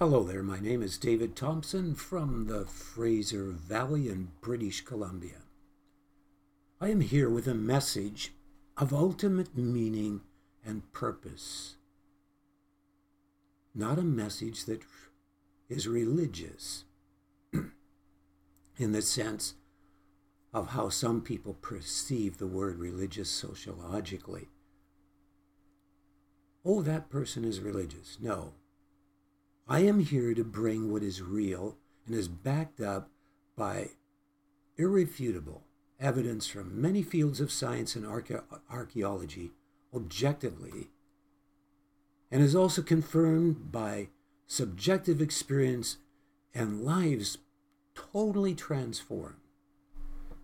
Hello there, my name is David Thompson from the Fraser Valley in British Columbia. I am here with a message of ultimate meaning and purpose. Not a message that is religious in the sense of how some people perceive the word religious sociologically. Oh, that person is religious. No, I am here to bring what is real and is backed up by irrefutable evidence from many fields of science and archaeology objectively, and is also confirmed by subjective experience and lives totally transformed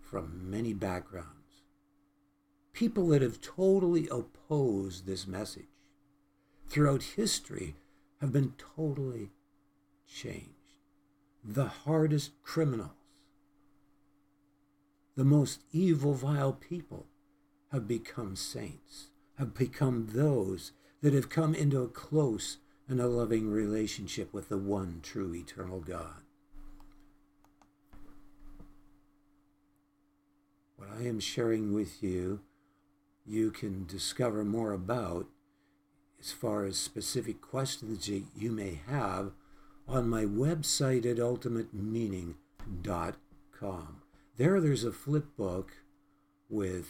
from many backgrounds. People that have totally opposed this message throughout history have been totally changed. The hardest criminals, the most evil, vile people have become saints, have become those that have come into a close and a loving relationship with the one true eternal God. What I am sharing with you, you can discover more about as far as specific questions you may have on my website at ultimatemeaning.com. There, there's a flip book with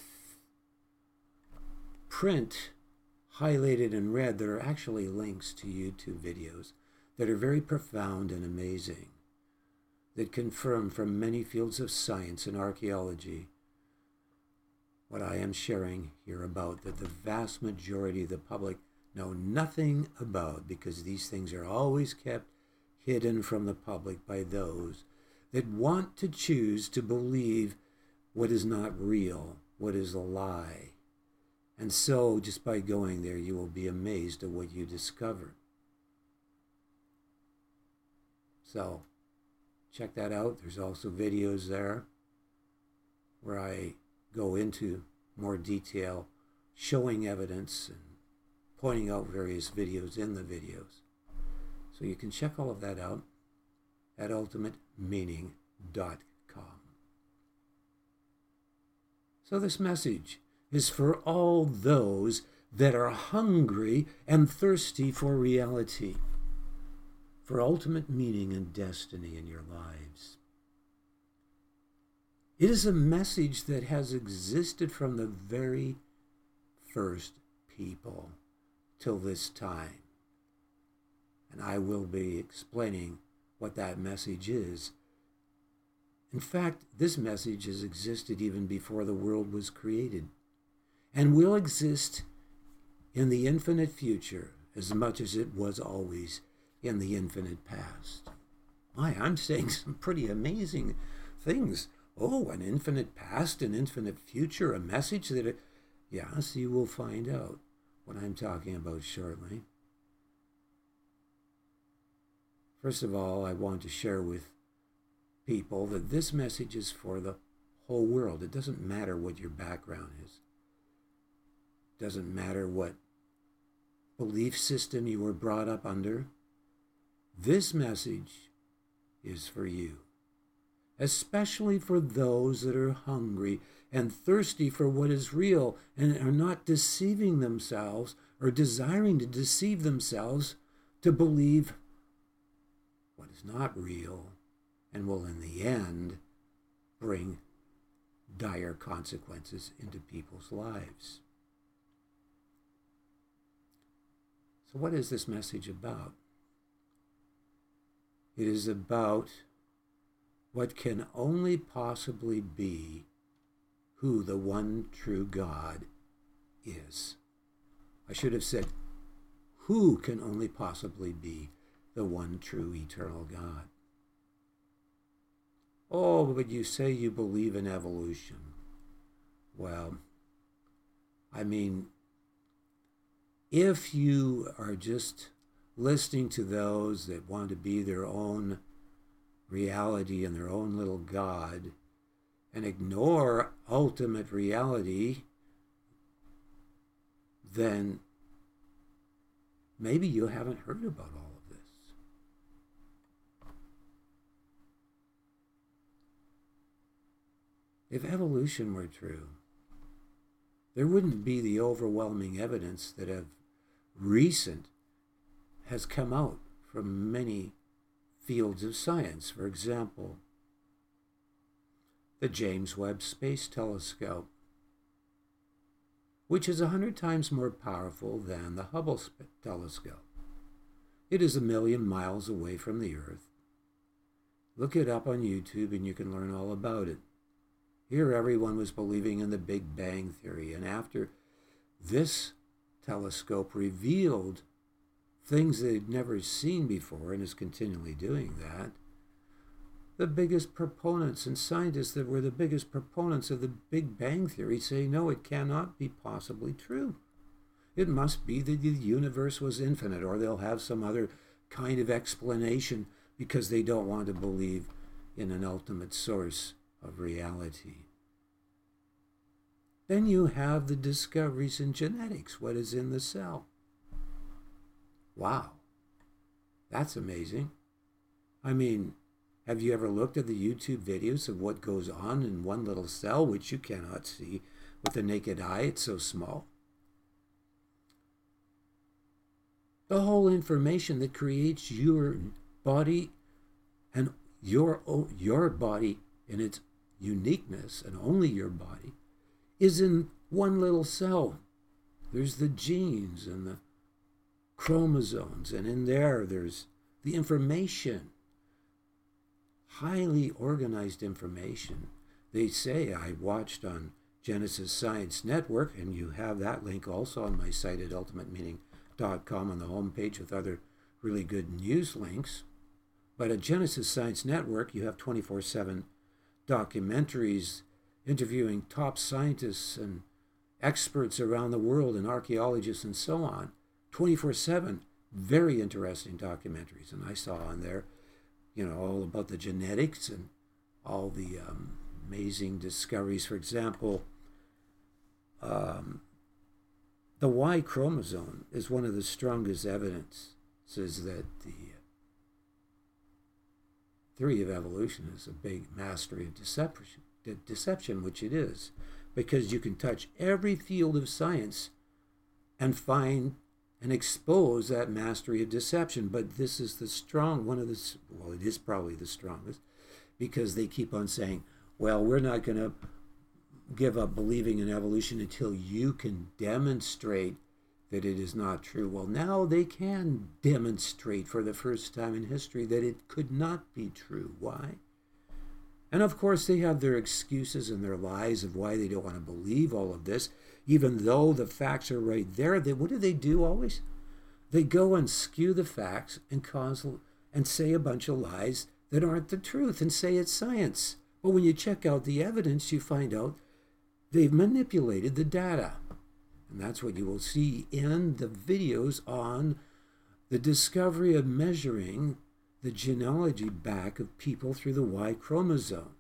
print highlighted in red that are actually links to YouTube videos that are very profound and amazing, that confirm from many fields of science and archaeology what I am sharing here about that the vast majority of the public know nothing about because these things are always kept hidden from the public by those that want to choose to believe what is not real, what is a lie. And so, just by going there, you will be amazed at what you discover. So, check that out. There's also videos there where I go into more detail, showing evidence and pointing out various videos in the videos. So you can check all of that out at ultimatemeaning.com. So this message is for all those that are hungry and thirsty for reality, for ultimate meaning and destiny in your lives. It is a message that has existed from the very first people till this time. And I will be explaining what that message is. In fact, this message has existed even before the world was created and will exist in the infinite future as much as it was always in the infinite past. My, I'm saying some pretty amazing things. Oh, an infinite past, an infinite future, a message that, it, yes, you will find out what I'm talking about shortly. First of all, I want to share with people that this message is for the whole world. It doesn't matter what your background is. It doesn't matter what belief system you were brought up under. This message is for you, especially for those that are hungry and thirsty for what is real and are not deceiving themselves or desiring to deceive themselves to believe what is not real and will in the end bring dire consequences into people's lives. So, what is this message about? It is about what can only possibly be who the one true God is. I should have said, who can only possibly be the one true eternal God? Oh, but you say you believe in evolution. Well, I mean, if you are just listening to those that want to be their own reality and their own little God, and ignore ultimate reality, then maybe you haven't heard about all of this. If evolution were true, there wouldn't be the overwhelming evidence that of recent has come out from many fields of science. For example, the James Webb Space Telescope, which is a hundred times more powerful than the Hubble telescope. It is a million miles away from the Earth. Look it up on YouTube and you can learn all about it. Here, everyone was believing in the Big Bang Theory, and after this telescope revealed things they'd never seen before and is continually doing that, the biggest proponents and scientists that were the biggest proponents of the Big Bang Theory say, no, it cannot be possibly true. It must be that the universe was infinite, or they'll have some other kind of explanation because they don't want to believe in an ultimate source of reality. Then you have the discoveries in genetics, what is in the cell. Wow, that's amazing. I mean, have you ever looked at the YouTube videos of what goes on in one little cell, which you cannot see with the naked eye? It's so small. The whole information that creates your body and your, your body in its uniqueness, and only your body, is in one little cell. There's the genes and the chromosomes, and in there, there's the information. Highly organized information. They say I watched on Genesis Science Network, and you have that link also on my site at ultimatemeaning.com on the homepage with other really good news links. But at Genesis Science Network, you have 24 7 documentaries interviewing top scientists and experts around the world and archaeologists and so on. 24 7. Very interesting documentaries. And I saw on there, you know, all about the genetics and all the um, amazing discoveries. For example, um, the Y chromosome is one of the strongest evidences that the theory of evolution is a big mastery of deception, deception, which it is, because you can touch every field of science and find and expose that mastery of deception. But this is the strong one of the well, it is probably the strongest because they keep on saying, well, we're not going to give up believing in evolution until you can demonstrate that it is not true. Well, now they can demonstrate for the first time in history that it could not be true. Why? And of course, they have their excuses and their lies of why they don't want to believe all of this, even though the facts are right there. They, what do they do always? They go and skew the facts and cause and say a bunch of lies that aren't the truth and say it's science. But when you check out the evidence, you find out they've manipulated the data. And that's what you will see in the videos on the discovery of measuring the genealogy back of people through the Y chromosome,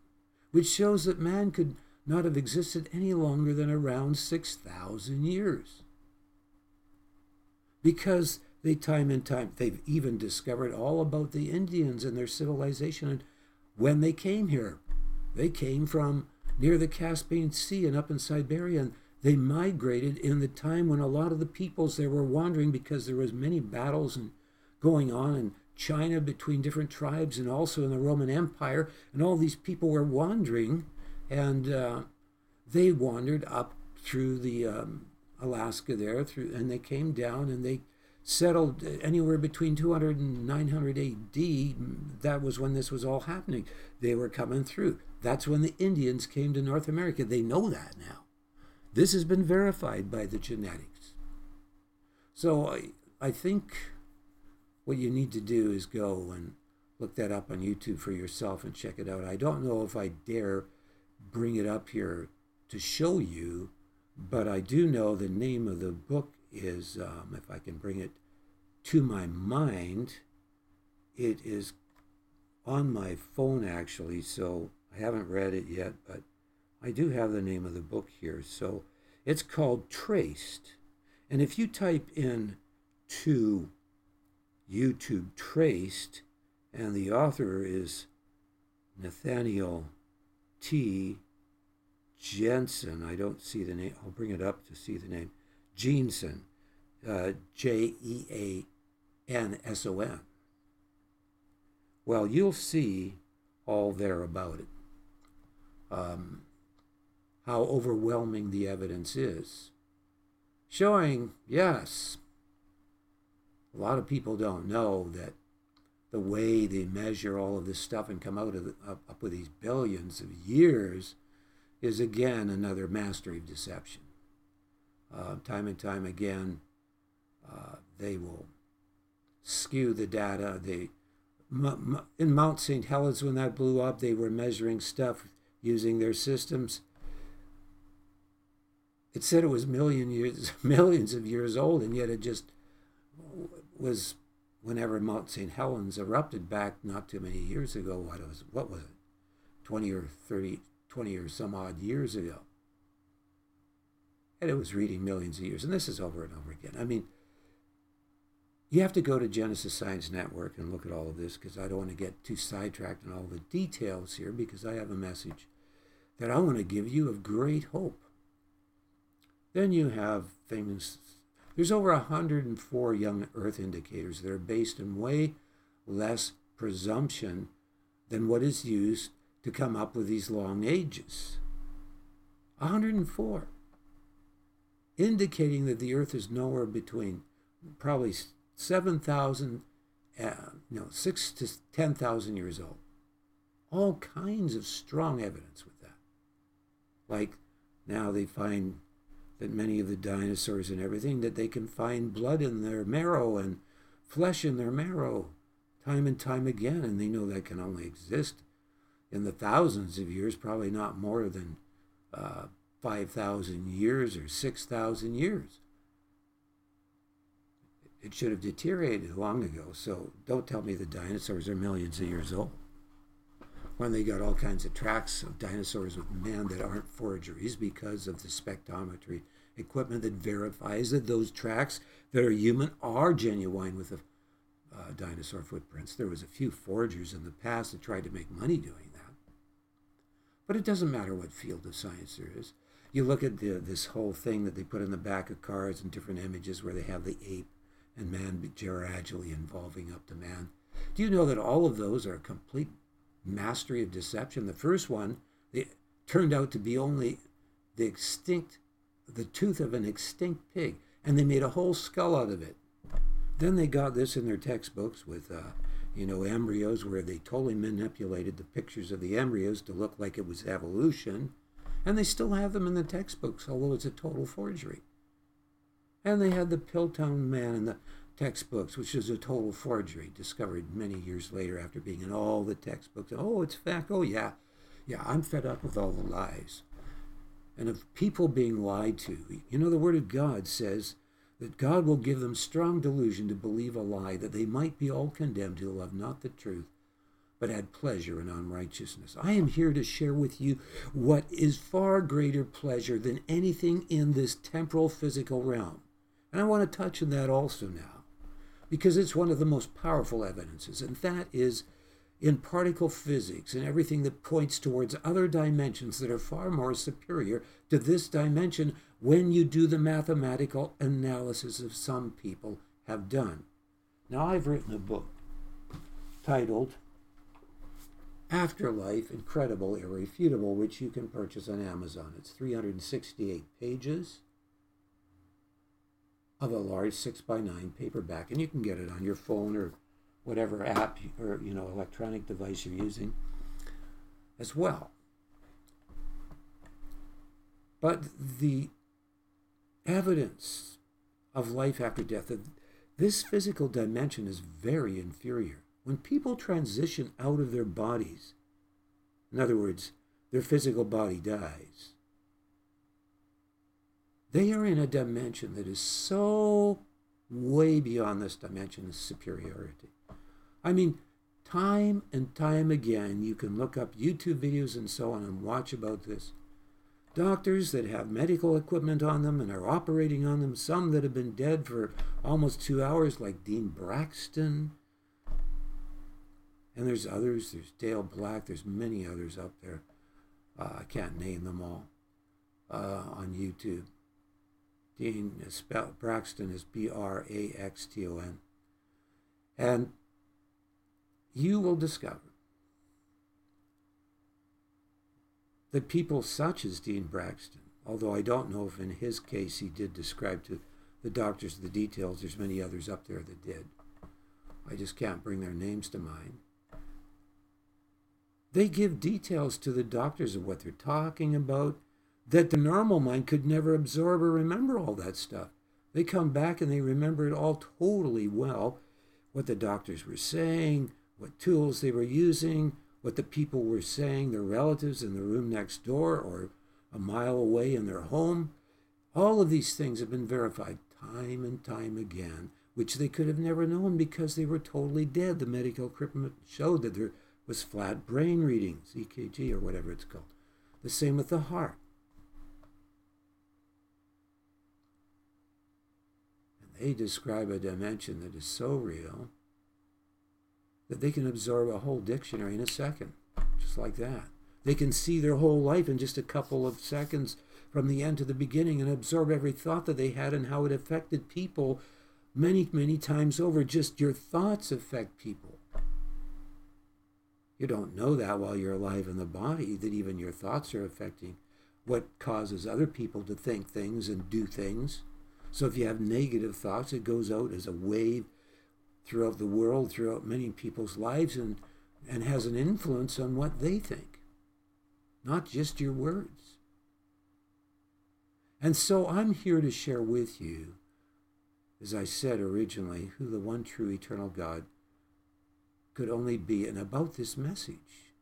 which shows that man could not have existed any longer than around 6,000 years. Because they time and time, they've even discovered all about the Indians and their civilization and when they came here. They came from near the Caspian Sea and up in Siberia, and they migrated in the time when a lot of the peoples there were wandering because there was many battles and going on in China between different tribes and also in the Roman Empire, and all these people were wandering, and uh, they wandered up through the um, Alaska there, through, and they came down and they settled anywhere between 200 and 900 AD. That was when this was all happening. They were coming through. That's when the Indians came to North America. They know that now. This has been verified by the genetics. So I, I think what you need to do is go and look that up on YouTube for yourself and check it out. I don't know if I dare bring it up here to show you, but I do know the name of the book is, um, if I can bring it to my mind, it is on my phone actually, so I haven't read it yet, but I do have the name of the book here. So it's called Traced. And if you type in to YouTube Traced, and the author is Nathaniel T. Jeanson. I don't see the name. I'll bring it up to see the name. Jeanson, Uh, J E A N S O N. Well, you'll see all there about it. Um, how overwhelming the evidence is. Showing, yes, a lot of people don't know that the way they measure all of this stuff and come out of the, up, up with these billions of years is again another mastery of deception. Uh, time and time again, uh, they will skew the data. They in Mount St. Helens when that blew up, they were measuring stuff using their systems. It said it was million years, millions of years old, and yet it just was whenever Mount St. Helens erupted back not too many years ago. What was what was it, twenty or thirty, 20 or some odd years ago. And it was reading millions of years. And this is over and over again. I mean, you have to go to Genesis Science Network and look at all of this because I don't want to get too sidetracked in all the details here because I have a message that I want to give you of great hope. Then you have things, there's over 104 young Earth indicators that are based in way less presumption than what is used to come up with these long ages. 104. Indicating that the earth is nowhere between probably 7,000, uh, no, 6 to 10,000 years old. All kinds of strong evidence with that. Like now they find that many of the dinosaurs and everything, that they can find blood in their marrow and flesh in their marrow time and time again, and they know that can only exist in the thousands of years, probably not more than uh, 5,000 years or 6,000 years. It should have deteriorated long ago, so don't tell me the dinosaurs are millions of years old. They got all kinds of tracks of dinosaurs with man that aren't forgeries because of the spectrometry equipment that verifies that those tracks that are human are genuine with the uh, dinosaur footprints. There was a few forgers in the past that tried to make money doing that. but it doesn't matter what field of science there is. You look at the, this whole thing that they put in the back of cars and different images where they have the ape and man gradually involving up to man. Do you know that all of those are complete mastery of deception? The first one they turned out to be only the extinct, the tooth of an extinct pig, and they made a whole skull out of it. Then they got this in their textbooks with uh, you know, embryos where they totally manipulated the pictures of the embryos to look like it was evolution. And they still have them in the textbooks, although it's a total forgery. And they had the Piltdown Man and the textbooks, which is a total forgery, discovered many years later after being in all the textbooks. Oh, it's fact. Oh, yeah. Yeah, I'm fed up with all the lies. And of people being lied to. You know, the Word of God says that God will give them strong delusion to believe a lie, that they might be all condemned who love not the truth, but had pleasure in unrighteousness. I am here to share with you what is far greater pleasure than anything in this temporal physical realm. And I want to touch on that also now, because it's one of the most powerful evidences, and that is in particle physics and everything that points towards other dimensions that are far more superior to this dimension when you do the mathematical analysis of some people have done. Now, I've written a book titled Afterlife Incredible Irrefutable, which you can purchase on Amazon. It's 368 pages of a large 6 by 9 paperback, and you can get it on your phone or whatever app or you know electronic device you're using as well. But the evidence of life after death, this physical dimension is very inferior. When people transition out of their bodies, in other words, their physical body dies, they are in a dimension that is so way beyond this dimension of superiority. I mean, time and time again, you can look up YouTube videos and so on and watch about this. Doctors that have medical equipment on them and are operating on them, some that have been dead for almost two hours, like Dean Braxton. And there's others, there's Dale Black, there's many others up there. Uh, I can't name them all. uh, on YouTube. Dean spelled Braxton is B R A X T O N. And you will discover that people such as Dean Braxton, although I don't know if in his case he did describe to the doctors the details, there's many others up there that did. I just can't bring their names to mind. They give details to the doctors of what they're talking about that the normal mind could never absorb or remember all that stuff. They come back and they remember it all totally well what the doctors were saying, what tools they were using, what the people were saying, their relatives in the room next door or a mile away in their home. All of these things have been verified time and time again, which they could have never known because they were totally dead. The medical equipment showed that there was flat brain readings, EKG or whatever it's called. The same with the heart. They describe a dimension that is so real that they can absorb a whole dictionary in a second, just like that. They can see their whole life in just a couple of seconds from the end to the beginning and absorb every thought that they had and how it affected people many, many times over. Just your thoughts affect people. You don't know that while you're alive in the body, that even your thoughts are affecting what causes other people to think things and do things. So if you have negative thoughts, it goes out as a wave throughout the world, throughout many people's lives, and, and has an influence on what they think, not just your words. And so I'm here to share with you, as I said originally, who the one true eternal God could only be, and about this message,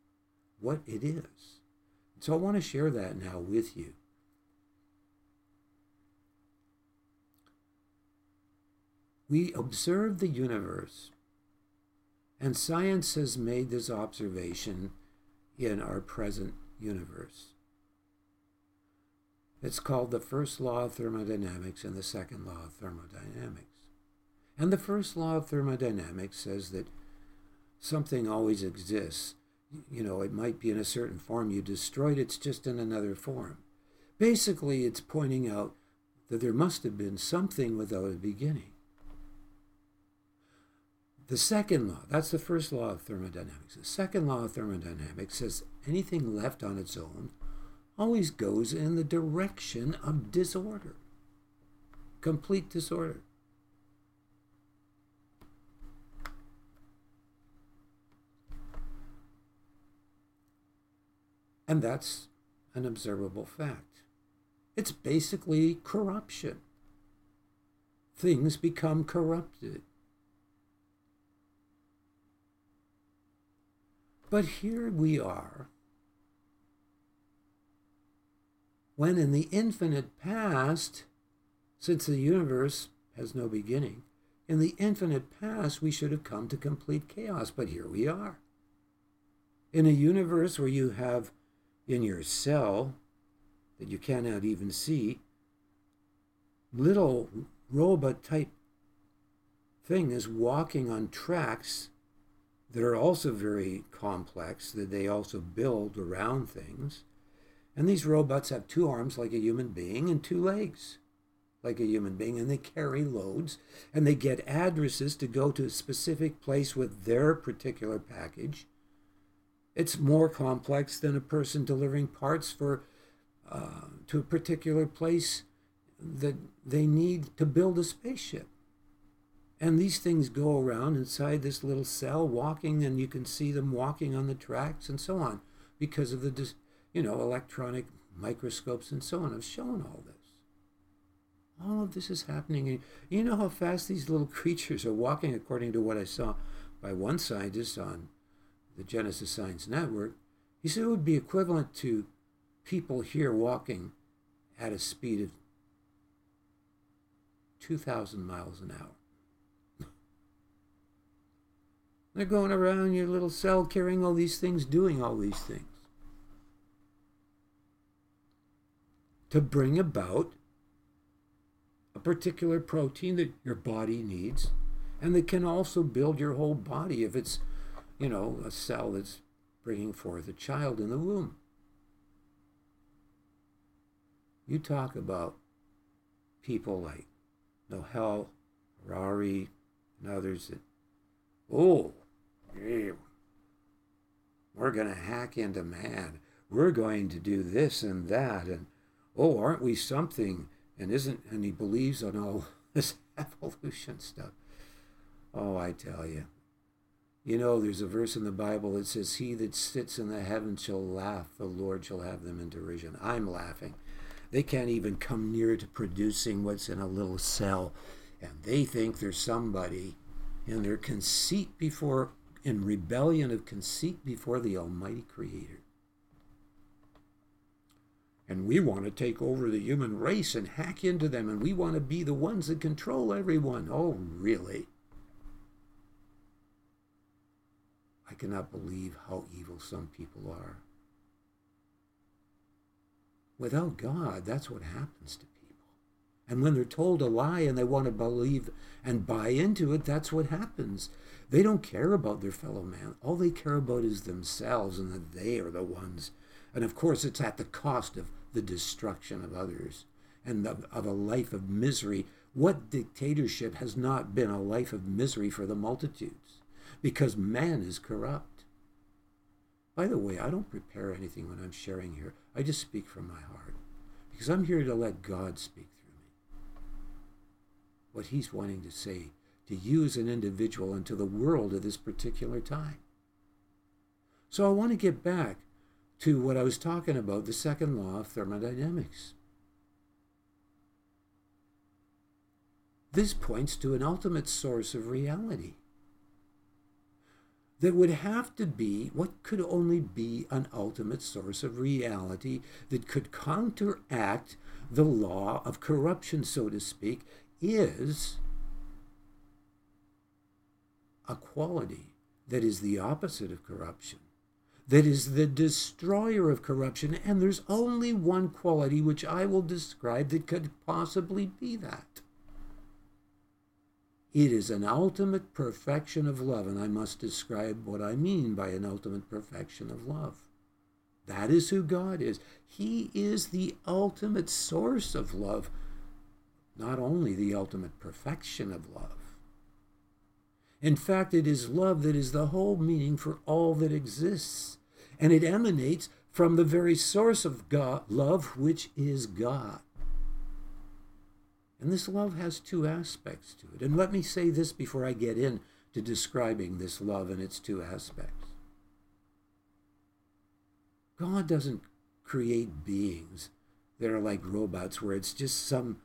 what it is. So I want to share that now with you. We observe the universe, and science has made this observation in our present universe. It's called the first law of thermodynamics and the second law of thermodynamics. And the first law of thermodynamics says that something always exists. You know, it might be in a certain form. You destroyed it, it's just in another form. Basically, it's pointing out that there must have been something without a beginning. The second law, that's the first law of thermodynamics. The second law of thermodynamics says anything left on its own always goes in the direction of disorder, complete disorder. And that's an observable fact. It's basically corruption. Things become corrupted. But here we are, when in the infinite past, since the universe has no beginning, in the infinite past we should have come to complete chaos, but here we are. In a universe where you have in your cell that you cannot even see, little robot type thing is walking on tracks that are also very complex, that they also build around things. And these robots have two arms like a human being and two legs like a human being, and they carry loads, and they get addresses to go to a specific place with their particular package. It's more complex than a person delivering parts for uh, to a particular place that they need to build a spaceship. And these things go around inside this little cell walking, and you can see them walking on the tracks and so on because of the, you know, electronic microscopes and so on have shown all this. All of this is happening. And You know how fast these little creatures are walking, according to what I saw by one scientist on the Genesis Science Network. He said it would be equivalent to people here walking at a speed of 2,000 miles an hour. They're going around your little cell carrying all these things, doing all these things. To bring about a particular protein that your body needs and that can also build your whole body if it's, you know, a cell that's bringing forth a child in the womb. You talk about people like Noel Harari and others that, oh, yeah, we're going to hack into man. We're going to do this and that. And, oh, aren't we something? And isn't, and he believes on all this evolution stuff. Oh, I tell you. You know, there's a verse in the Bible that says, He that sits in the heavens shall laugh, the Lord shall have them in derision. I'm laughing. They can't even come near to producing what's in a little cell. And they think there's somebody in their conceit before, in rebellion of conceit before the Almighty Creator. And we want to take over the human race and hack into them, and we want to be the ones that control everyone. Oh, really? I cannot believe how evil some people are. Without God, that's what happens to people. And when they're told a lie and they want to believe and buy into it, that's what happens. They don't care about their fellow man. All they care about is themselves and that they are the ones. And of course, it's at the cost of the destruction of others and of, of a life of misery. What dictatorship has not been a life of misery for the multitudes? Because man is corrupt. By the way, I don't prepare anything when I'm sharing here. I just speak from my heart because I'm here to let God speak. What He's wanting to say to you as an individual and to the world at this particular time. So I want to get back to what I was talking about the second law of thermodynamics. This points to an ultimate source of reality that would have to be what could only be an ultimate source of reality that could counteract the law of corruption, so to speak, is a quality that is the opposite of corruption, that is the destroyer of corruption. And there's only one quality which I will describe that could possibly be that. It is an ultimate perfection of love, and I must describe what I mean by an ultimate perfection of love. That is who God is. He is the ultimate source of love, not only the ultimate perfection of love. In fact, it is love that is the whole meaning for all that exists, and it emanates from the very source of God, love, which is God. And this love has two aspects to it. And let me say this before I get into describing this love and its two aspects. God doesn't create beings that are like robots where it's just some,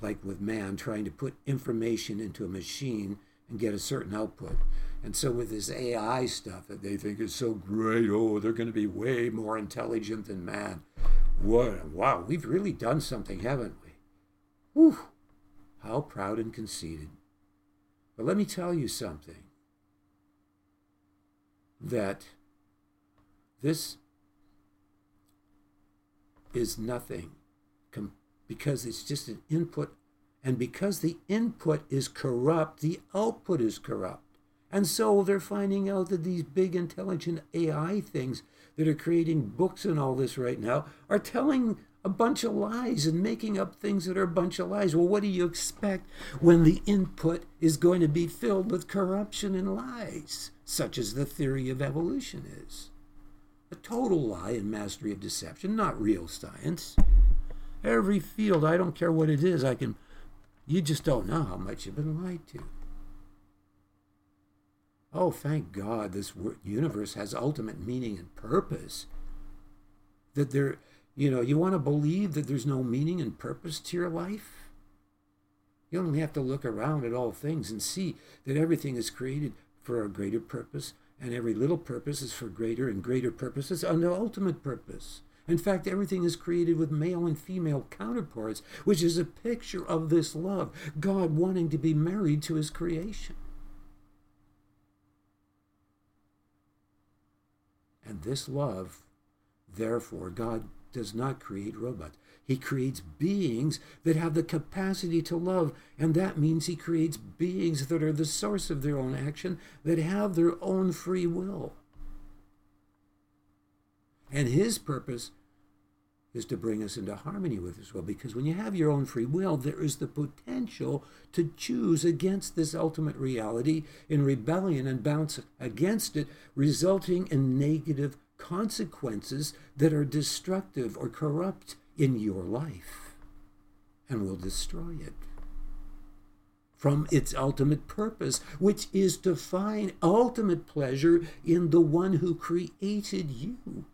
like with man, trying to put information into a machine and get a certain output. And so with this AI stuff that they think is so great, oh, they're going to be way more intelligent than man. What? Wow, we've really done something, haven't we? Whew, how proud and conceited. But let me tell you something that this is nothing because it's just an input. And because the input is corrupt, the output is corrupt. And so they're finding out that these big intelligent AI things that are creating books and all this right now are telling a bunch of lies and making up things that are a bunch of lies. Well, what do you expect when the input is going to be filled with corruption and lies, such as the theory of evolution is? A total lie and mastery of deception, not real science. Every field, I don't care what it is, I can, you just don't know how much you've been lied to. Oh, thank God this universe has ultimate meaning and purpose. That there, you know, you want to believe that there's no meaning and purpose to your life? You only have to look around at all things and see that everything is created for a greater purpose, and every little purpose is for greater and greater purposes and the ultimate purpose. In fact, everything is created with male and female counterparts, which is a picture of this love, God wanting to be married to his creation. And this love, therefore, God does not create robots. He creates beings that have the capacity to love, and that means he creates beings that are the source of their own action, that have their own free will. And his purpose is to bring us into harmony with his will. Because when you have your own free will, there is the potential to choose against this ultimate reality in rebellion and bounce against it, resulting in negative consequences that are destructive or corrupt in your life and will destroy it from its ultimate purpose, which is to find ultimate pleasure in the one who created you.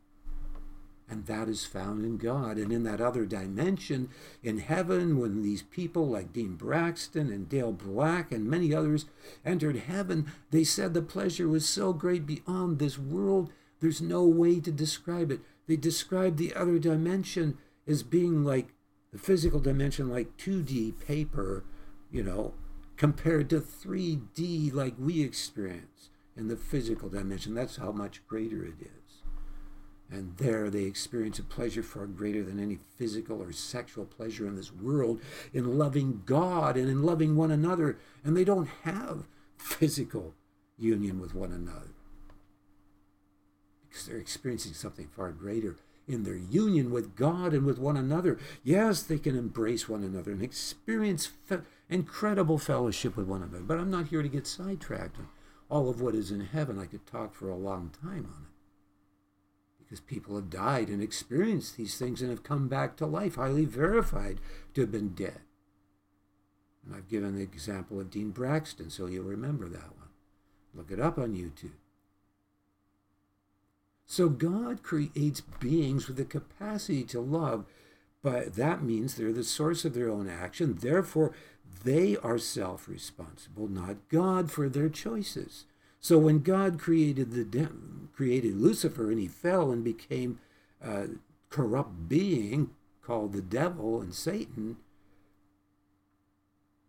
And that is found in God. And in that other dimension, in heaven, when these people like Dean Braxton and Dale Black and many others entered heaven, they said the pleasure was so great beyond this world, there's no way to describe it. They described the other dimension as being like the physical dimension, like 2D paper, you know, compared to 3D like we experience in the physical dimension. That's how much greater it is. And there they experience a pleasure far greater than any physical or sexual pleasure in this world in loving God and in loving one another. And they don't have physical union with one another because they're experiencing something far greater in their union with God and with one another. Yes, they can embrace one another and experience fe- incredible fellowship with one another. But I'm not here to get sidetracked on all of what is in heaven. I could talk for a long time on it. Because people have died and experienced these things and have come back to life, highly verified to have been dead. And I've given the example of Dean Braxton, so you'll remember that one. Look it up on YouTube. So God creates beings with the capacity to love, but that means they're the source of their own action. Therefore, they are self responsible, not God for their choices. So when God created the de- created Lucifer and he fell and became a corrupt being called the devil and Satan,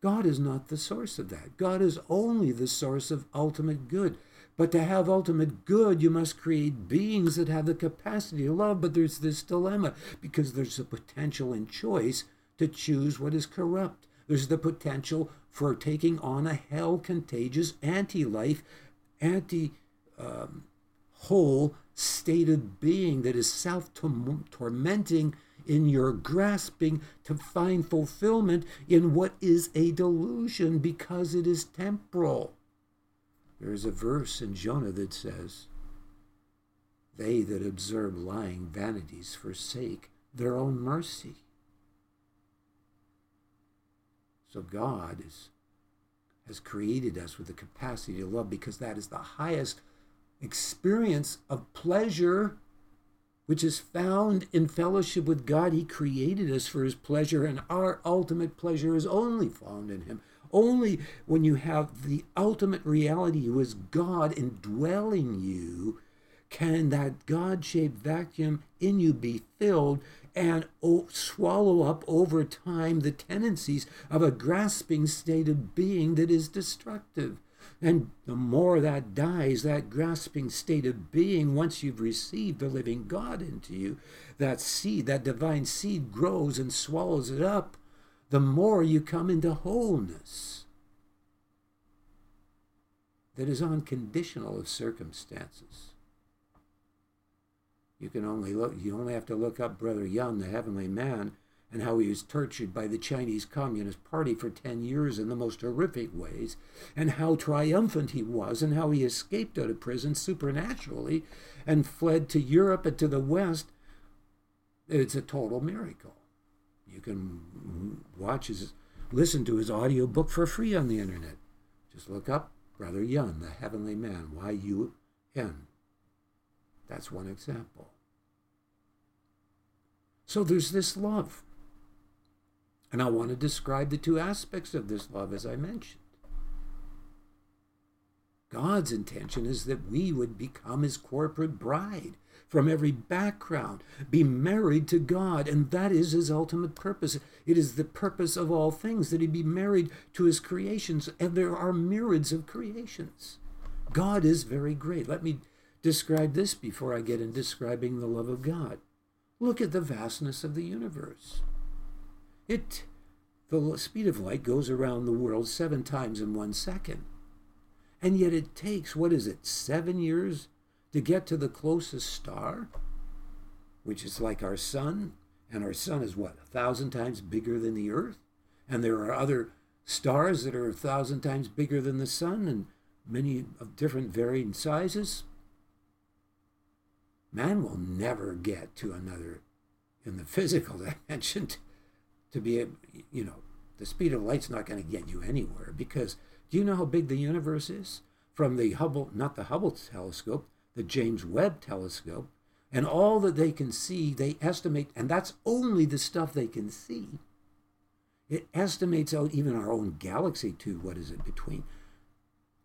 God is not the source of that. God is only the source of ultimate good. But to have ultimate good, you must create beings that have the capacity to love. But there's this dilemma because there's a potential in choice to choose what is corrupt. There's the potential for taking on a hell contagious anti life, anti um, whole state of being that is self tormenting in your grasping to find fulfillment in what is a delusion because it is temporal. There is a verse in Jonah that says, They that observe lying vanities forsake their own mercy. So God is, has created us with the capacity to love because that is the highest experience of pleasure which is found in fellowship with God. He created us for his pleasure, and our ultimate pleasure is only found in him. Only when you have the ultimate reality, who is God indwelling you, can that God shaped vacuum in you be filled and swallow up over time the tendencies of a grasping state of being that is destructive. And the more that dies, that grasping state of being, once you've received the living God into you, that seed, that divine seed grows and swallows it up the more you come into wholeness that is unconditional of circumstances. You can only look you only have to look up Brother Yun, the heavenly man, and how he was tortured by the Chinese Communist Party for 10 years in the most horrific ways, and how triumphant he was, and how he escaped out of prison supernaturally and fled to Europe and to the West. It's a total miracle. You can watch his, listen to his audio book for free on the internet. Just look up Brother Yun, the Heavenly Man, Y U N. That's one example. So there's this love. And I want to describe the two aspects of this love as I mentioned. God's intention is that we would become his corporate bride from every background, be married to God, and that is his ultimate purpose. It is the purpose of all things that he be married to his creations, and there are myriads of creations. God is very great. Let me describe this before I get in describing the love of God. Look at the vastness of the universe. It the speed of light goes around the world seven times in one second. And yet it takes, what is it, seven years to get to the closest star, which is like our sun, And our sun is what, a thousand times bigger than the earth? And there are other stars that are a thousand times bigger than the sun and many of different varying sizes. Man will never get to another in the physical dimension to, be, you know, the speed of light's not going to get you anywhere because do you know how big the universe is? From the Hubble, not the Hubble telescope, the James Webb telescope, and all that they can see, they estimate, and that's only the stuff they can see. It estimates out even our own galaxy to what is it, between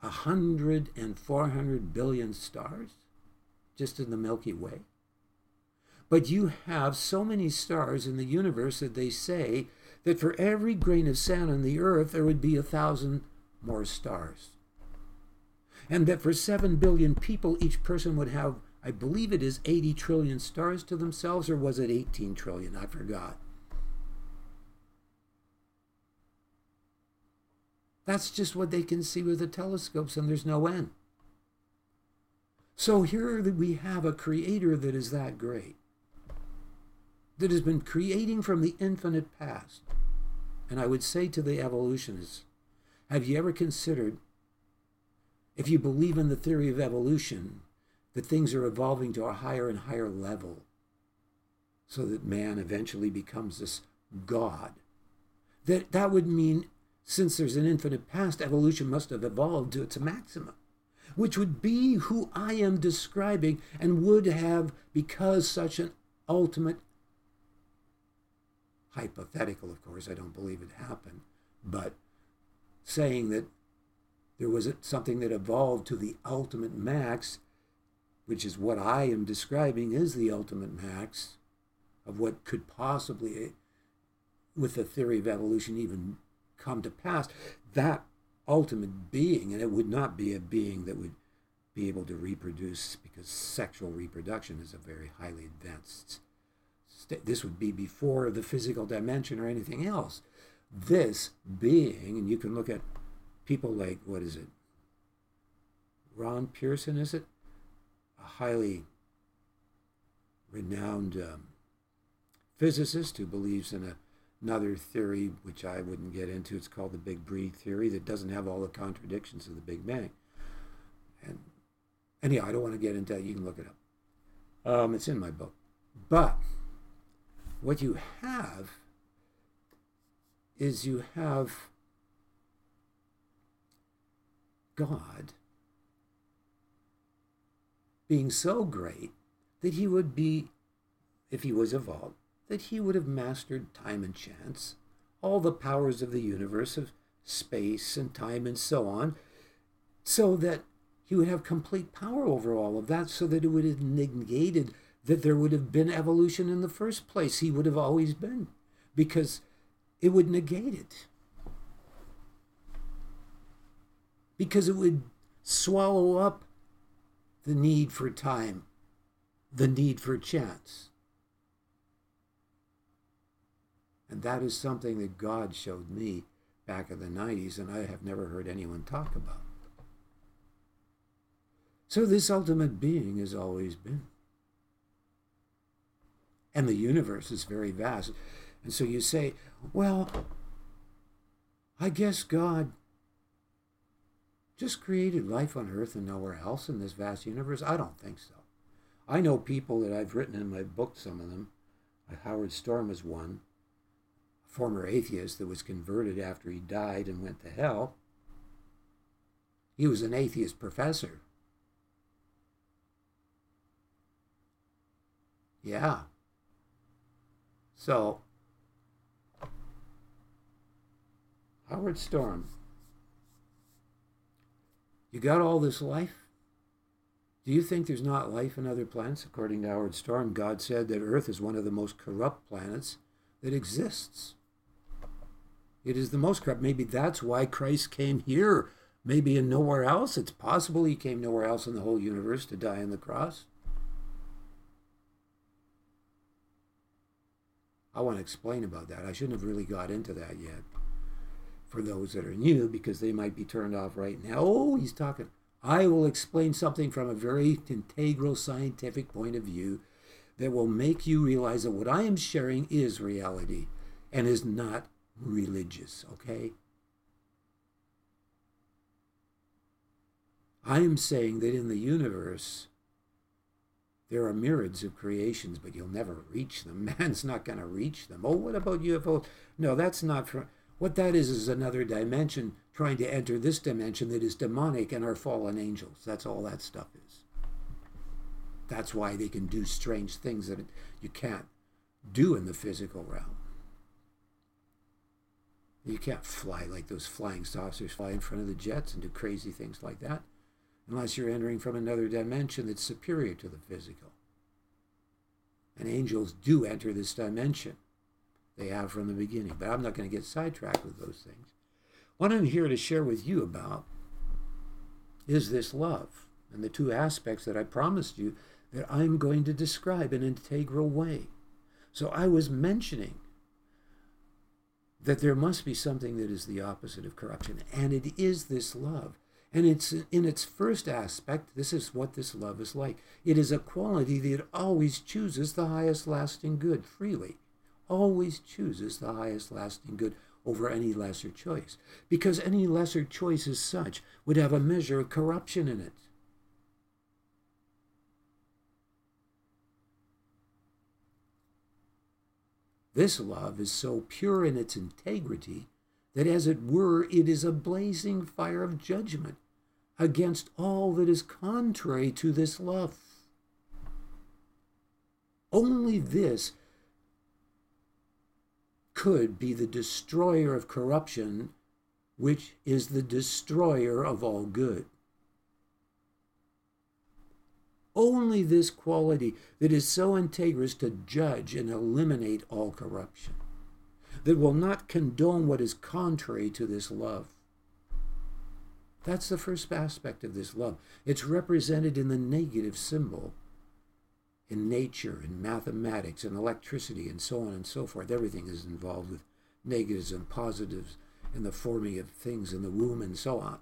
100 and 400 billion stars just in the Milky Way. But you have so many stars in the universe that they say that for every grain of sand on the earth, there would be a thousand more stars. And that for 7 billion people, each person would have, I believe it is 80 trillion stars to themselves, or was it 18 trillion? I forgot. That's just what they can see with the telescopes, and there's no end. So here we have a creator that is that great, that has been creating from the infinite past. And I would say to the evolutionists, have you ever considered, if you believe in the theory of evolution, that things are evolving to a higher and higher level so that man eventually becomes this God? That that would mean since there's an infinite past, evolution must have evolved to its maximum, which would be who I am describing and would have because such an ultimate hypothetical, of course, I don't believe it happened, but saying that there was something that evolved to the ultimate max, which is what I am describing is the ultimate max of what could possibly, with the theory of evolution, even come to pass. That ultimate being, and it would not be a being that would be able to reproduce because sexual reproduction is a very highly advanced state. This would be before the physical dimension or anything else. This being, and you can look at people like, what is it? Ron Pearson, is it? A highly renowned um, physicist who believes in a another theory, which I wouldn't get into. It's called the Big Breed theory that doesn't have all the contradictions of the Big Bang. And anyhow, I don't want to get into that. You can look it up. Um, it's in my book. But what you have is you have God being so great that he would be, if he was evolved, that he would have mastered time and chance, all the powers of the universe, of space and time and so on, so that he would have complete power over all of that, so that it would have negated that there would have been evolution in the first place. He would have always been, because it would negate it. Because it would swallow up the need for time, the need for chance. And that is something that God showed me back in the 90s, and I have never heard anyone talk about. So, this ultimate being has always been. And the universe is very vast. And so you say, well, I guess God just created life on earth and nowhere else in this vast universe. I don't think so. I know people that I've written in my book, some of them. Howard Storm is one former atheist that was converted after he died and went to hell. He was an atheist professor. Yeah. So, Howard Storm, you got all this life? Do you think there's not life in other planets? According to Howard Storm, God said that Earth is one of the most corrupt planets that exists. It is the most corrupt. Maybe that's why Christ came here, maybe in nowhere else. It's possible he came nowhere else in the whole universe to die on the cross. I want to explain about that. I shouldn't have really got into that yet for those that are new because they might be turned off right now. Oh, he's talking. I will explain something from a very integral scientific point of view that will make you realize that what I am sharing is reality and is not religious, okay? I am saying that in the universe, there are myriads of creations, but you'll never reach them. Man's not going to reach them. Oh, what about UFOs? No, that's not for. What that is is another dimension trying to enter this dimension that is demonic and are fallen angels. That's all that stuff is. That's why they can do strange things that you can't do in the physical realm. You can't fly like those flying saucers fly in front of the jets and do crazy things like that unless you're entering from another dimension that's superior to the physical. And angels do enter this dimension. They have from the beginning. But I'm not going to get sidetracked with those things. What I'm here to share with you about is this love and the two aspects that I promised you that I'm going to describe in an integral way. So I was mentioning that there must be something that is the opposite of corruption, and it is this love. And it's in its first aspect, this is what this love is like. It is a quality that always chooses the highest lasting good freely, always chooses the highest lasting good over any lesser choice, because any lesser choice as such would have a measure of corruption in it. This love is so pure in its integrity that, as it were, it is a blazing fire of judgment against all that is contrary to this love. Only this could be the destroyer of corruption, which is the destroyer of all good. Only this quality that is so integrous to judge and eliminate all corruption, that will not condone what is contrary to this love. That's the first aspect of this love. It's represented in the negative symbol in nature, in mathematics, in electricity, and so on and so forth. Everything is involved with negatives and positives in the forming of things in the womb and so on.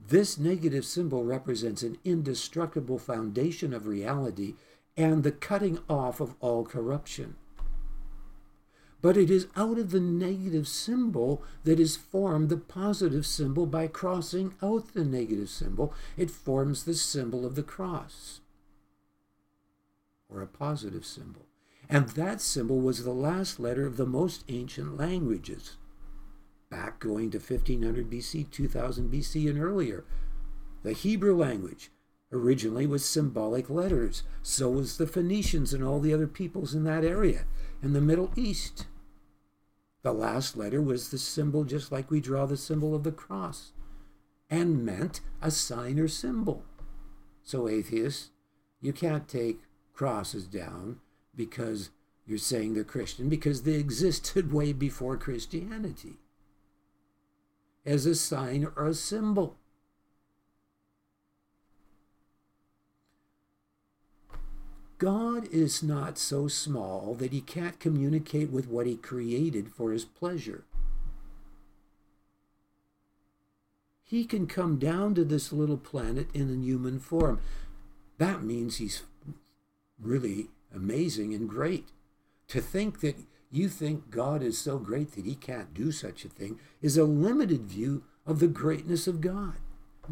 This negative symbol represents an indestructible foundation of reality and the cutting off of all corruption. But it is out of the negative symbol that is formed the positive symbol by crossing out the negative symbol. It forms the symbol of the cross, or a positive symbol. And that symbol was the last letter of the most ancient languages, back going to 1500 BC, 2000 BC, and earlier. The Hebrew language originally was symbolic letters. So was the Phoenicians and all the other peoples in that area in the Middle East. The last letter was the symbol, just like we draw the symbol of the cross, and meant a sign or symbol. So, atheists, you can't take crosses down because you're saying they're Christian, because they existed way before Christianity as a sign or a symbol. God is not so small that he can't communicate with what he created for his pleasure. He can come down to this little planet in a human form. That means he's really amazing and great. To think that you think God is so great that he can't do such a thing is a limited view of the greatness of God.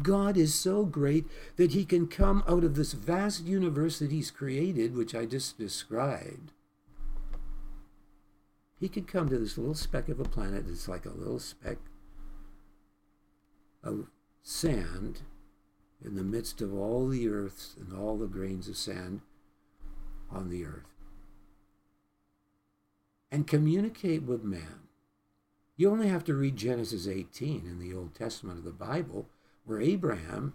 God is so great that he can come out of this vast universe that he's created, which I just described. He could come to this little speck of a planet that's like a little speck of sand in the midst of all the earths and all the grains of sand on the earth and communicate with man. You only have to read Genesis 18 in the Old Testament of the Bible where Abraham,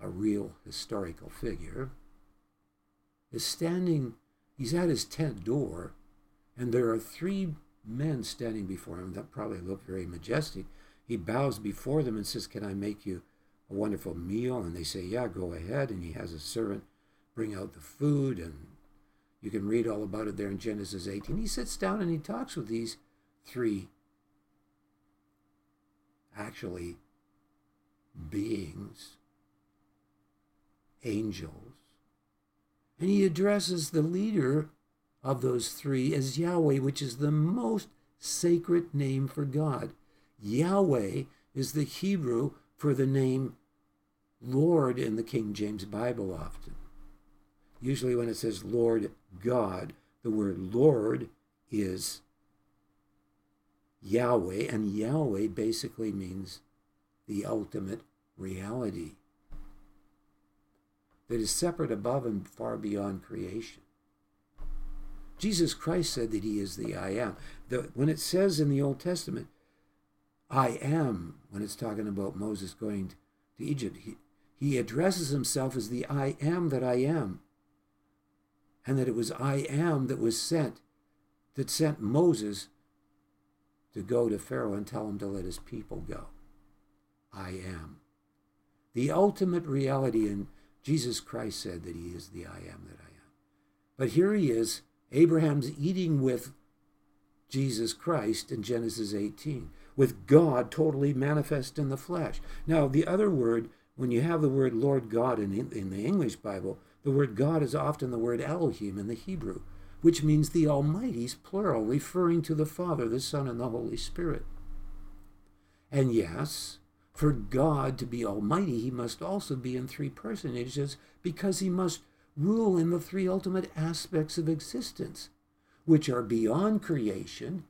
a real historical figure, is standing, he's at his tent door, and there are three men standing before him that probably look very majestic. He bows before them and says, Can I make you a wonderful meal? And they say, Yeah, go ahead. And he has a servant bring out the food, and you can read all about it there in Genesis 18. He sits down and he talks with these three actually beings angels. And he addresses the leader of those three as Yahweh, which is the most sacred name for God. Yahweh is the Hebrew for the name Lord in the King James Bible often. Usually, when it says Lord God, the word Lord is Yahweh, and Yahweh basically means the ultimate reality that is separate above and far beyond creation. Jesus Christ said that he is the I am. The, when it says in the Old Testament, I am, when it's talking about Moses going to Egypt, he, he addresses himself as the I am that I am. And that it was I am that was sent, that sent Moses to go to Pharaoh and tell him to let his people go. I am. The ultimate reality, and Jesus Christ said that he is the I am that I am. But here he is, Abraham's eating with Jesus Christ in Genesis 18, with God totally manifest in the flesh. Now, the other word, when you have the word Lord God in, in the English Bible, the word God is often the word Elohim in the Hebrew which means the Almighty's plural, referring to the Father, the Son, and the Holy Spirit. And yes, for God to be Almighty, he must also be in three personages because he must rule in the three ultimate aspects of existence, which are beyond creation,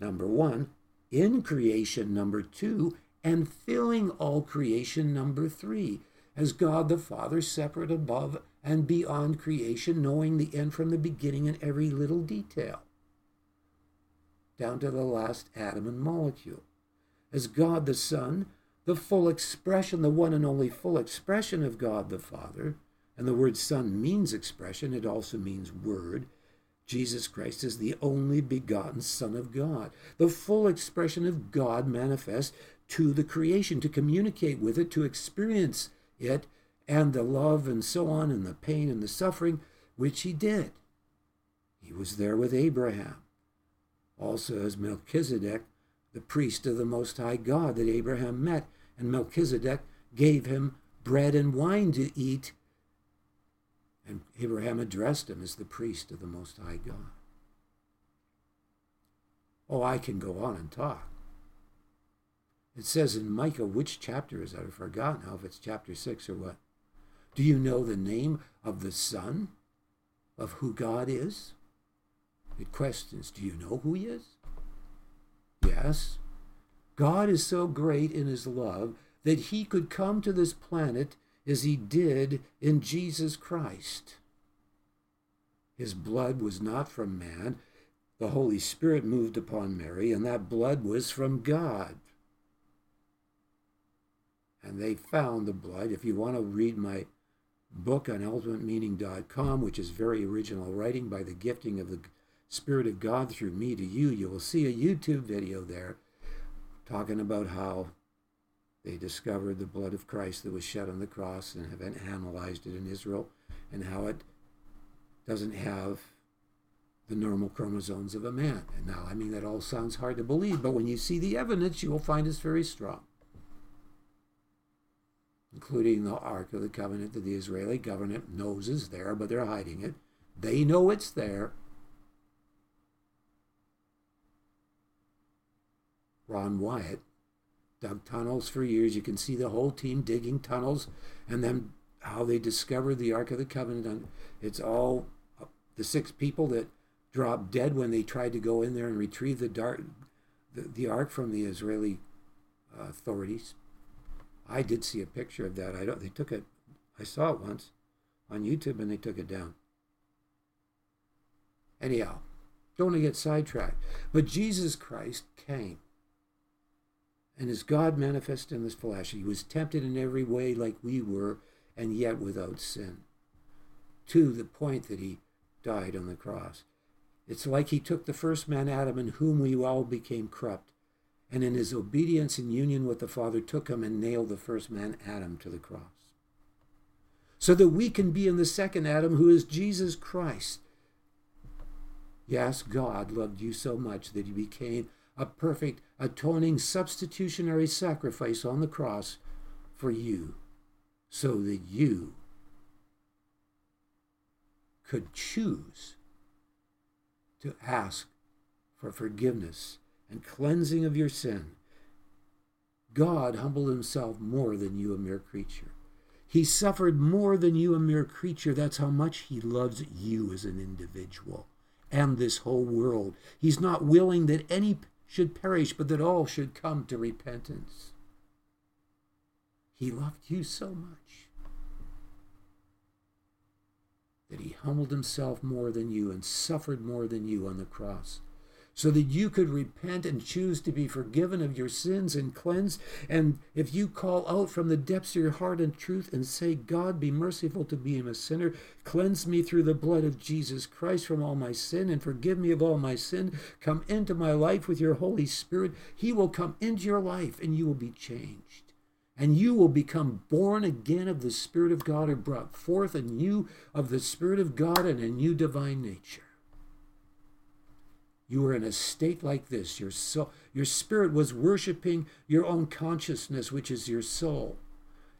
number one, in creation, number two, and filling all creation, number three, as God the Father separate above and beyond creation, knowing the end from the beginning in every little detail, down to the last atom and molecule. As God the Son, the full expression, the one and only full expression of God the Father, and the word Son means expression, it also means word. Jesus Christ is the only begotten Son of God, the full expression of God manifest to the creation, to communicate with it, to experience it, and the love and so on, and the pain and the suffering, which he did. He was there with Abraham, also as Melchizedek, the priest of the Most High God that Abraham met, and Melchizedek gave him bread and wine to eat. And Abraham addressed him as the priest of the Most High God. Oh, I can go on and talk. It says in Micah, which chapter is that? I've forgotten now if it's chapter 6 or what. Do you know the name of the Son of who God is? It questions, do you know who he is? Yes. God is so great in his love that he could come to this planet as he did in Jesus Christ. His blood was not from man. The Holy Spirit moved upon Mary, and that blood was from God. And they found the blood. If you want to read my book on ultimatemeaning.com, which is very original writing by the gifting of the Spirit of God through me to you. You will see a YouTube video there talking about how they discovered the blood of Christ that was shed on the cross and have analyzed it in Israel and how it doesn't have the normal chromosomes of a man. And now, I mean, that all sounds hard to believe, but when you see the evidence, you will find it's very strong including the Ark of the Covenant that the Israeli government knows is there, but they're hiding it. They know it's there. Ron Wyatt dug tunnels for years. You can see the whole team digging tunnels and then how they discovered the Ark of the Covenant. It's all the six people that dropped dead when they tried to go in there and retrieve the, dart, the, the Ark from the Israeli uh, authorities. I did see a picture of that. I don't. They took it. I saw it once on YouTube, and they took it down. Anyhow, don't want to get sidetracked. But Jesus Christ came, and as God manifest in this flesh, he was tempted in every way like we were, and yet without sin. To the point that he died on the cross. It's like he took the first man, Adam, in whom we all became corrupt and in his obedience and union with the Father took him and nailed the first man, Adam, to the cross. So that we can be in the second Adam, who is Jesus Christ. Yes, God loved you so much that he became a perfect, atoning, substitutionary sacrifice on the cross for you, so that you could choose to ask for forgiveness and cleansing of your sin, God humbled himself more than you, a mere creature. He suffered more than you, a mere creature. That's how much he loves you as an individual and this whole world. He's not willing that any should perish, but that all should come to repentance. He loved you so much that he humbled himself more than you and suffered more than you on the cross so that you could repent and choose to be forgiven of your sins and cleansed. And if you call out from the depths of your heart and truth and say, God, be merciful to me, a sinner, cleanse me through the blood of Jesus Christ from all my sin and forgive me of all my sin, come into my life with your Holy Spirit, He will come into your life and you will be changed. And you will become born again of the Spirit of God and brought forth anew of the Spirit of God and a new divine nature you were in a state like this. Your soul, your spirit was worshiping your own consciousness, which is your soul.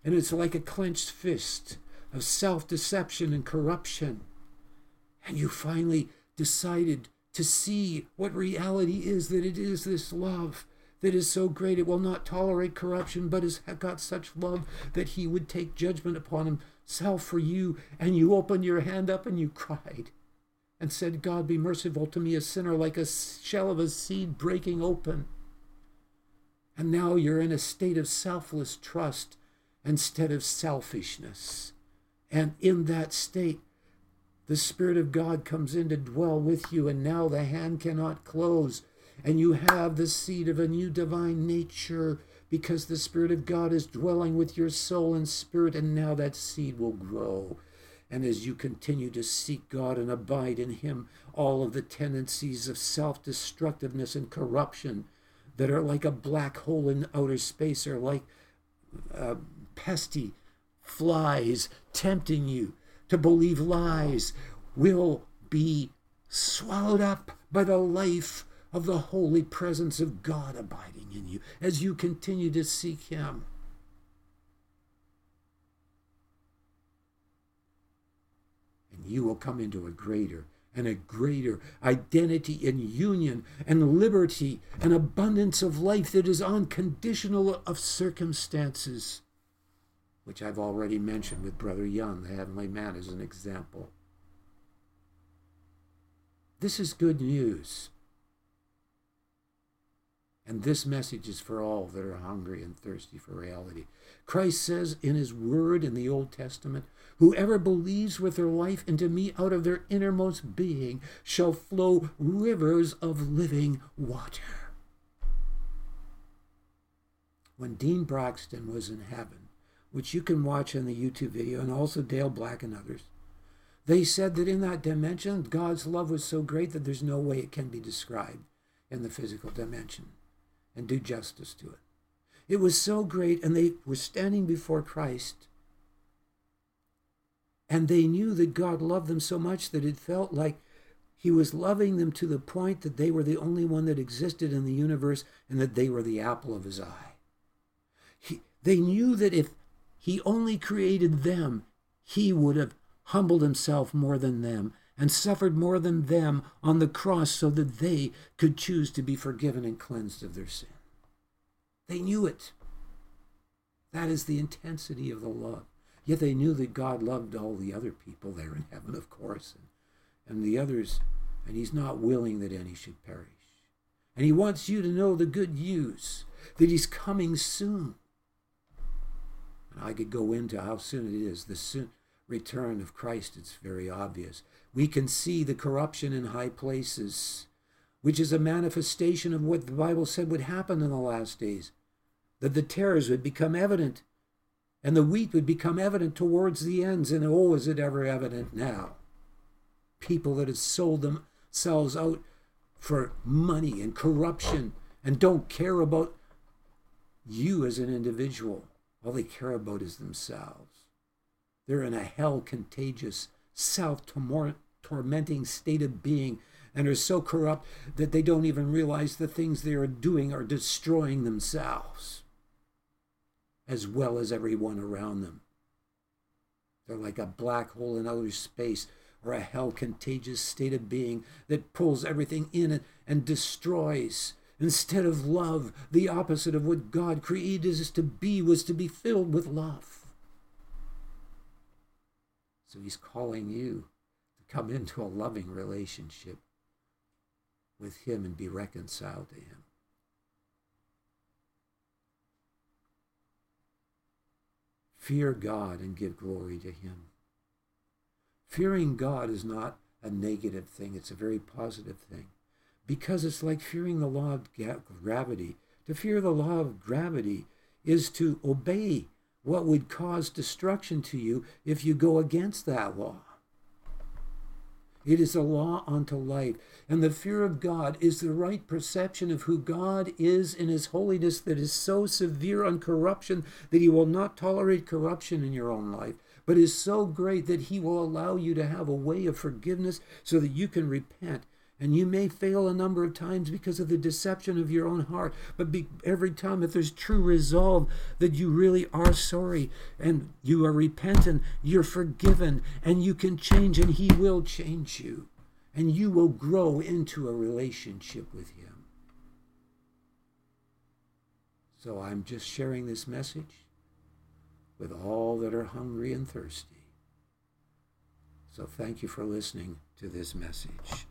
And it's like a clenched fist of self deception and corruption. And you finally decided to see what reality is that it is this love that is so great it will not tolerate corruption, but has got such love that he would take judgment upon himself for you. And you opened your hand up and you cried and said, God, be merciful to me, a sinner, like a shell of a seed breaking open. And now you're in a state of selfless trust instead of selfishness. And in that state, the Spirit of God comes in to dwell with you, and now the hand cannot close. And you have the seed of a new divine nature because the Spirit of God is dwelling with your soul and spirit, and now that seed will grow and as you continue to seek God and abide in Him, all of the tendencies of self destructiveness and corruption that are like a black hole in outer space are like uh, pesty flies tempting you to believe lies will be swallowed up by the life of the holy presence of God abiding in you as you continue to seek Him. You will come into a greater and a greater identity and union and liberty and abundance of life that is unconditional of circumstances, which I've already mentioned with Brother Yun, the heavenly man, as an example. This is good news. And this message is for all that are hungry and thirsty for reality. Christ says in his word in the Old Testament, Whoever believes with their life into me out of their innermost being shall flow rivers of living water. When Dean Braxton was in heaven, which you can watch in the YouTube video, and also Dale Black and others, they said that in that dimension, God's love was so great that there's no way it can be described in the physical dimension and do justice to it. It was so great, and they were standing before Christ and they knew that God loved them so much that it felt like He was loving them to the point that they were the only one that existed in the universe and that they were the apple of His eye. He, they knew that if He only created them, He would have humbled Himself more than them and suffered more than them on the cross so that they could choose to be forgiven and cleansed of their sin. They knew it. That is the intensity of the love. Yet they knew that God loved all the other people there in heaven, of course, and, and the others, and He's not willing that any should perish. And He wants you to know the good news that He's coming soon. And I could go into how soon it is. The soon return of Christ, it's very obvious. We can see the corruption in high places, which is a manifestation of what the Bible said would happen in the last days, that the tares would become evident and the wheat would become evident towards the ends. And oh, is it ever evident now? People that have sold themselves out for money and corruption and don't care about you as an individual. All they care about is themselves. They're in a hell contagious, self tormenting state of being and are so corrupt that they don't even realize the things they are doing are destroying themselves as well as everyone around them. They're like a black hole in outer space or a hell contagious state of being that pulls everything in it and destroys. Instead of love, the opposite of what God created us to be was to be filled with love. So he's calling you to come into a loving relationship with him and be reconciled to him. Fear God and give glory to him. Fearing God is not a negative thing, it's a very positive thing because it's like fearing the law of gravity. To fear the law of gravity is to obey what would cause destruction to you if you go against that law. It is a law unto life. And the fear of God is the right perception of who God is in his holiness that is so severe on corruption that he will not tolerate corruption in your own life, but is so great that he will allow you to have a way of forgiveness so that you can repent and you may fail a number of times because of the deception of your own heart. But be, every time, if there's true resolve that you really are sorry and you are repentant, you're forgiven, and you can change, and He will change you. And you will grow into a relationship with Him. So I'm just sharing this message with all that are hungry and thirsty. So thank you for listening to this message.